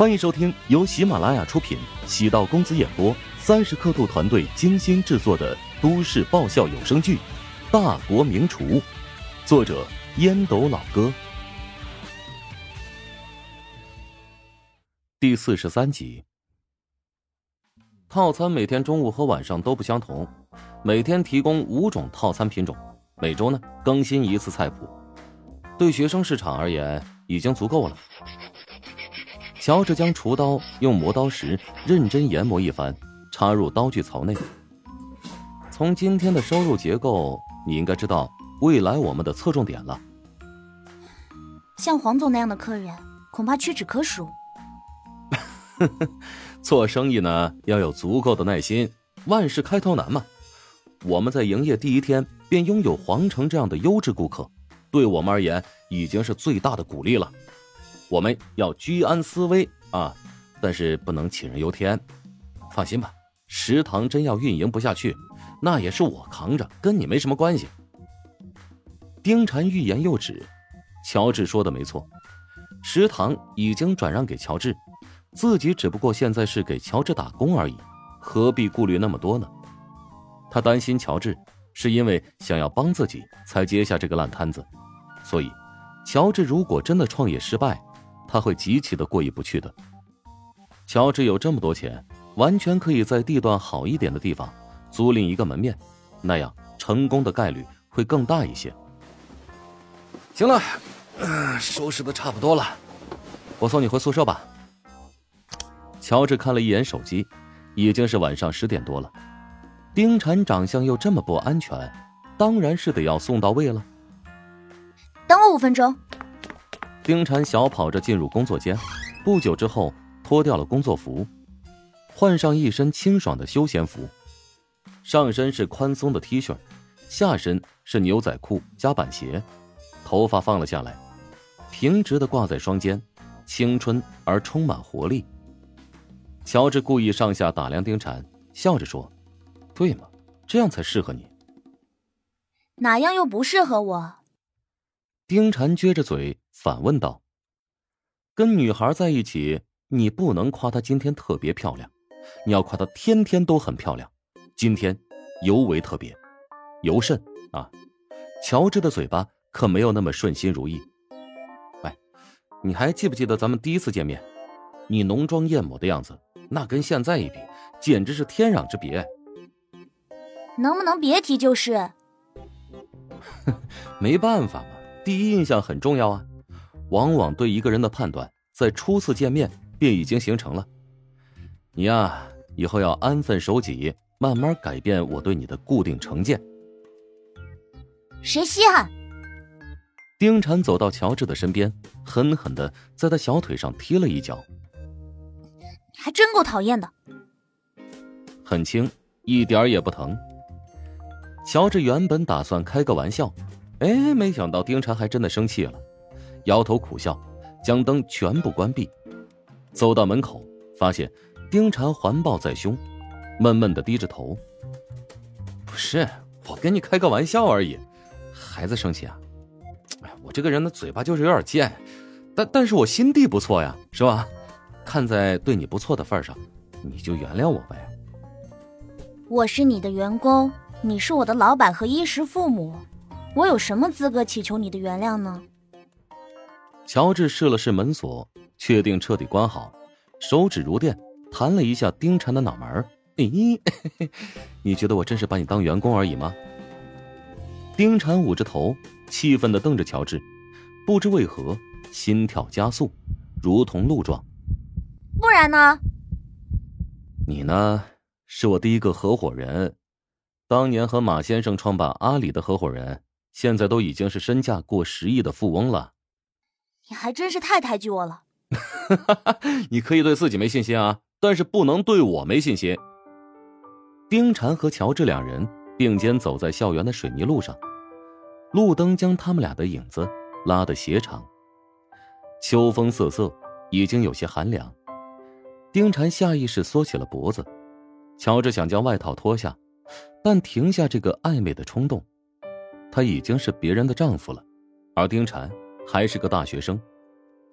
欢迎收听由喜马拉雅出品、喜道公子演播、三十刻度团队精心制作的都市爆笑有声剧《大国名厨》，作者烟斗老哥，第四十三集。套餐每天中午和晚上都不相同，每天提供五种套餐品种，每周呢更新一次菜谱。对学生市场而言，已经足够了。乔治将厨刀用磨刀石认真研磨一番，插入刀具槽内。从今天的收入结构，你应该知道未来我们的侧重点了。像黄总那样的客人，恐怕屈指可数。做生意呢，要有足够的耐心，万事开头难嘛。我们在营业第一天便拥有皇城这样的优质顾客，对我们而言已经是最大的鼓励了。我们要居安思危啊，但是不能杞人忧天。放心吧，食堂真要运营不下去，那也是我扛着，跟你没什么关系。丁禅欲言又止，乔治说的没错，食堂已经转让给乔治，自己只不过现在是给乔治打工而已，何必顾虑那么多呢？他担心乔治是因为想要帮自己才接下这个烂摊子，所以乔治如果真的创业失败，他会极其的过意不去的。乔治有这么多钱，完全可以在地段好一点的地方租赁一个门面，那样成功的概率会更大一些。行了，收拾的差不多了，我送你回宿舍吧。乔治看了一眼手机，已经是晚上十点多了。丁禅长相又这么不安全，当然是得要送到位了。等我五分钟。丁禅小跑着进入工作间，不久之后脱掉了工作服，换上一身清爽的休闲服，上身是宽松的 T 恤，下身是牛仔裤加板鞋，头发放了下来，平直的挂在双肩，青春而充满活力。乔治故意上下打量丁禅，笑着说：“对嘛，这样才适合你。”哪样又不适合我？丁禅撅着嘴。反问道：“跟女孩在一起，你不能夸她今天特别漂亮，你要夸她天天都很漂亮，今天尤为特别。尤甚啊！乔治的嘴巴可没有那么顺心如意。喂，你还记不记得咱们第一次见面？你浓妆艳抹的样子，那跟现在一比，简直是天壤之别。能不能别提就是？没办法嘛，第一印象很重要啊。”往往对一个人的判断，在初次见面便已经形成了。你呀，以后要安分守己，慢慢改变我对你的固定成见。谁稀罕？丁婵走到乔治的身边，狠狠的在他小腿上踢了一脚。还真够讨厌的。很轻，一点也不疼。乔治原本打算开个玩笑，哎，没想到丁婵还真的生气了。摇头苦笑，将灯全部关闭，走到门口，发现丁婵环抱在胸，闷闷的低着头。不是我跟你开个玩笑而已，孩子生气啊？哎，我这个人的嘴巴就是有点贱，但但是我心地不错呀，是吧？看在对你不错的份上，你就原谅我呗。我是你的员工，你是我的老板和衣食父母，我有什么资格祈求你的原谅呢？乔治试了试门锁，确定彻底关好，手指如电，弹了一下丁婵的脑门咦，你觉得我真是把你当员工而已吗？丁婵捂着头，气愤的瞪着乔治，不知为何心跳加速，如同鹿撞。不然呢？你呢？是我第一个合伙人，当年和马先生创办阿里的合伙人，现在都已经是身价过十亿的富翁了。你还真是太抬举我了。你可以对自己没信心啊，但是不能对我没信心。丁婵和乔治两人并肩走在校园的水泥路上，路灯将他们俩的影子拉得斜长。秋风瑟瑟，已经有些寒凉。丁婵下意识缩起了脖子，乔治想将外套脱下，但停下这个暧昧的冲动。他已经是别人的丈夫了，而丁婵。还是个大学生，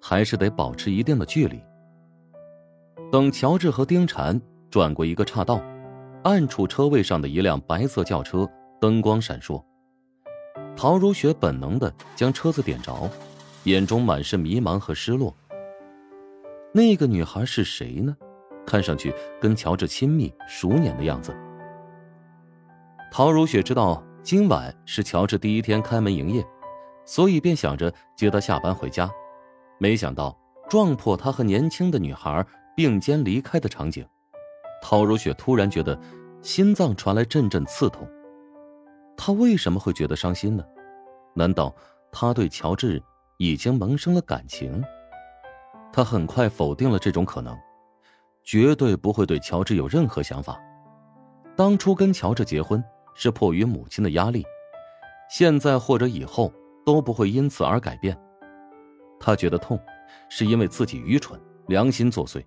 还是得保持一定的距离。等乔治和丁婵转过一个岔道，暗处车位上的一辆白色轿车灯光闪烁。陶如雪本能的将车子点着，眼中满是迷茫和失落。那个女孩是谁呢？看上去跟乔治亲密熟稔的样子。陶如雪知道今晚是乔治第一天开门营业，所以便想着接他下班回家。没想到撞破他和年轻的女孩并肩离开的场景，陶如雪突然觉得心脏传来阵阵刺痛。他为什么会觉得伤心呢？难道他对乔治已经萌生了感情？他很快否定了这种可能，绝对不会对乔治有任何想法。当初跟乔治结婚是迫于母亲的压力，现在或者以后都不会因此而改变。他觉得痛，是因为自己愚蠢，良心作祟，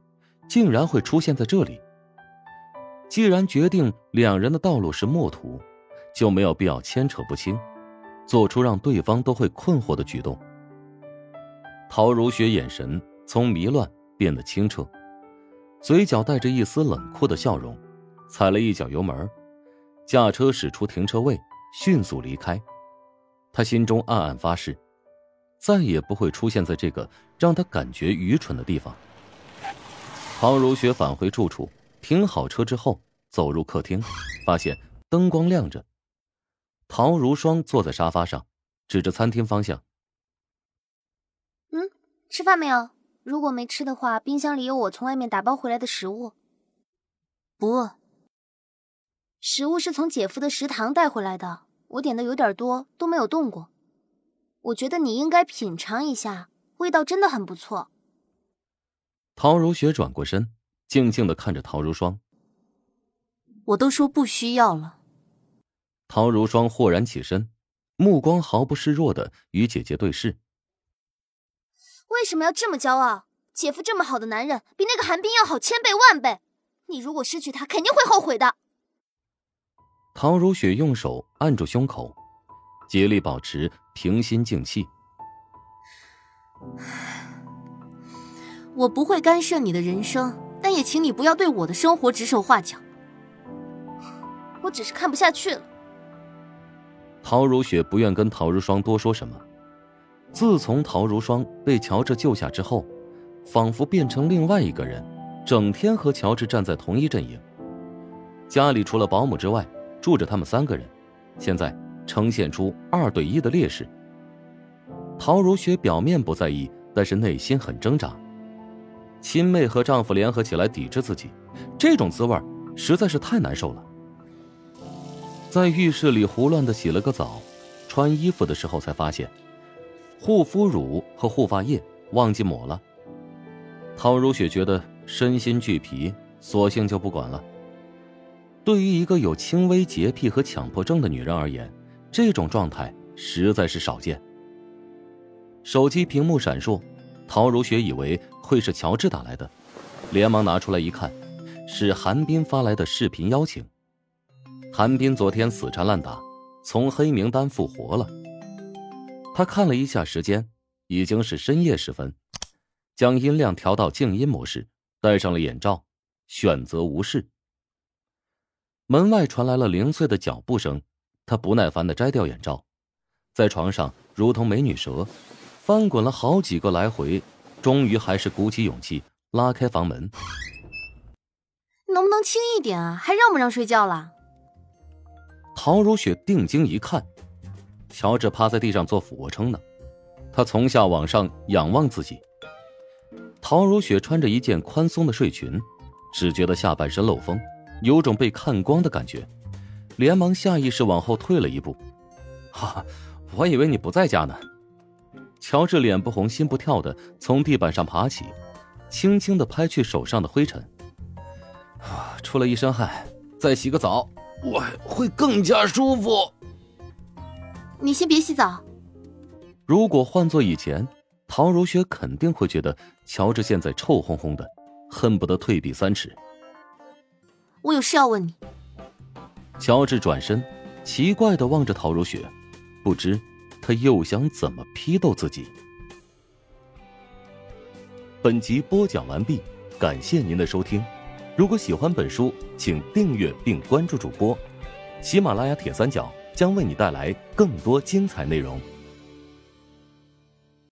竟然会出现在这里。既然决定两人的道路是陌途，就没有必要牵扯不清，做出让对方都会困惑的举动。陶如雪眼神从迷乱变得清澈，嘴角带着一丝冷酷的笑容，踩了一脚油门，驾车驶出停车位，迅速离开。他心中暗暗发誓。再也不会出现在这个让他感觉愚蠢的地方。陶如雪返回住处，停好车之后，走入客厅，发现灯光亮着。陶如霜坐在沙发上，指着餐厅方向：“嗯，吃饭没有？如果没吃的话，冰箱里有我从外面打包回来的食物。不饿。食物是从姐夫的食堂带回来的，我点的有点多，都没有动过。”我觉得你应该品尝一下，味道真的很不错。陶如雪转过身，静静的看着陶如霜。我都说不需要了。陶如霜豁然起身，目光毫不示弱的与姐姐对视。为什么要这么骄傲？姐夫这么好的男人，比那个寒冰要好千倍万倍。你如果失去他，肯定会后悔的。陶如雪用手按住胸口。竭力保持平心静气。我不会干涉你的人生，但也请你不要对我的生活指手画脚。我只是看不下去了。陶如雪不愿跟陶如霜多说什么。自从陶如霜被乔治救下之后，仿佛变成另外一个人，整天和乔治站在同一阵营。家里除了保姆之外，住着他们三个人。现在。呈现出二对一的劣势。陶如雪表面不在意，但是内心很挣扎。亲妹和丈夫联合起来抵制自己，这种滋味实在是太难受了。在浴室里胡乱的洗了个澡，穿衣服的时候才发现，护肤乳和护发液忘记抹了。陶如雪觉得身心俱疲，索性就不管了。对于一个有轻微洁癖和强迫症的女人而言，这种状态实在是少见。手机屏幕闪烁，陶如雪以为会是乔治打来的，连忙拿出来一看，是韩冰发来的视频邀请。韩冰昨天死缠烂打，从黑名单复活了。他看了一下时间，已经是深夜时分，将音量调到静音模式，戴上了眼罩，选择无视。门外传来了零碎的脚步声。他不耐烦的摘掉眼罩，在床上如同美女蛇，翻滚了好几个来回，终于还是鼓起勇气拉开房门。能不能轻一点啊？还让不让睡觉了？陶如雪定睛一看，乔治趴在地上做俯卧撑呢。他从下往上仰望自己。陶如雪穿着一件宽松的睡裙，只觉得下半身漏风，有种被看光的感觉。连忙下意识往后退了一步，哈，我以为你不在家呢。乔治脸不红心不跳的从地板上爬起，轻轻的拍去手上的灰尘。啊，出了一身汗，再洗个澡，我会更加舒服。你先别洗澡。如果换做以前，陶如雪肯定会觉得乔治现在臭烘烘的，恨不得退避三尺。我有事要问你。乔治转身，奇怪的望着陶如雪，不知他又想怎么批斗自己。本集播讲完毕，感谢您的收听。如果喜欢本书，请订阅并关注主播。喜马拉雅铁三角将为你带来更多精彩内容。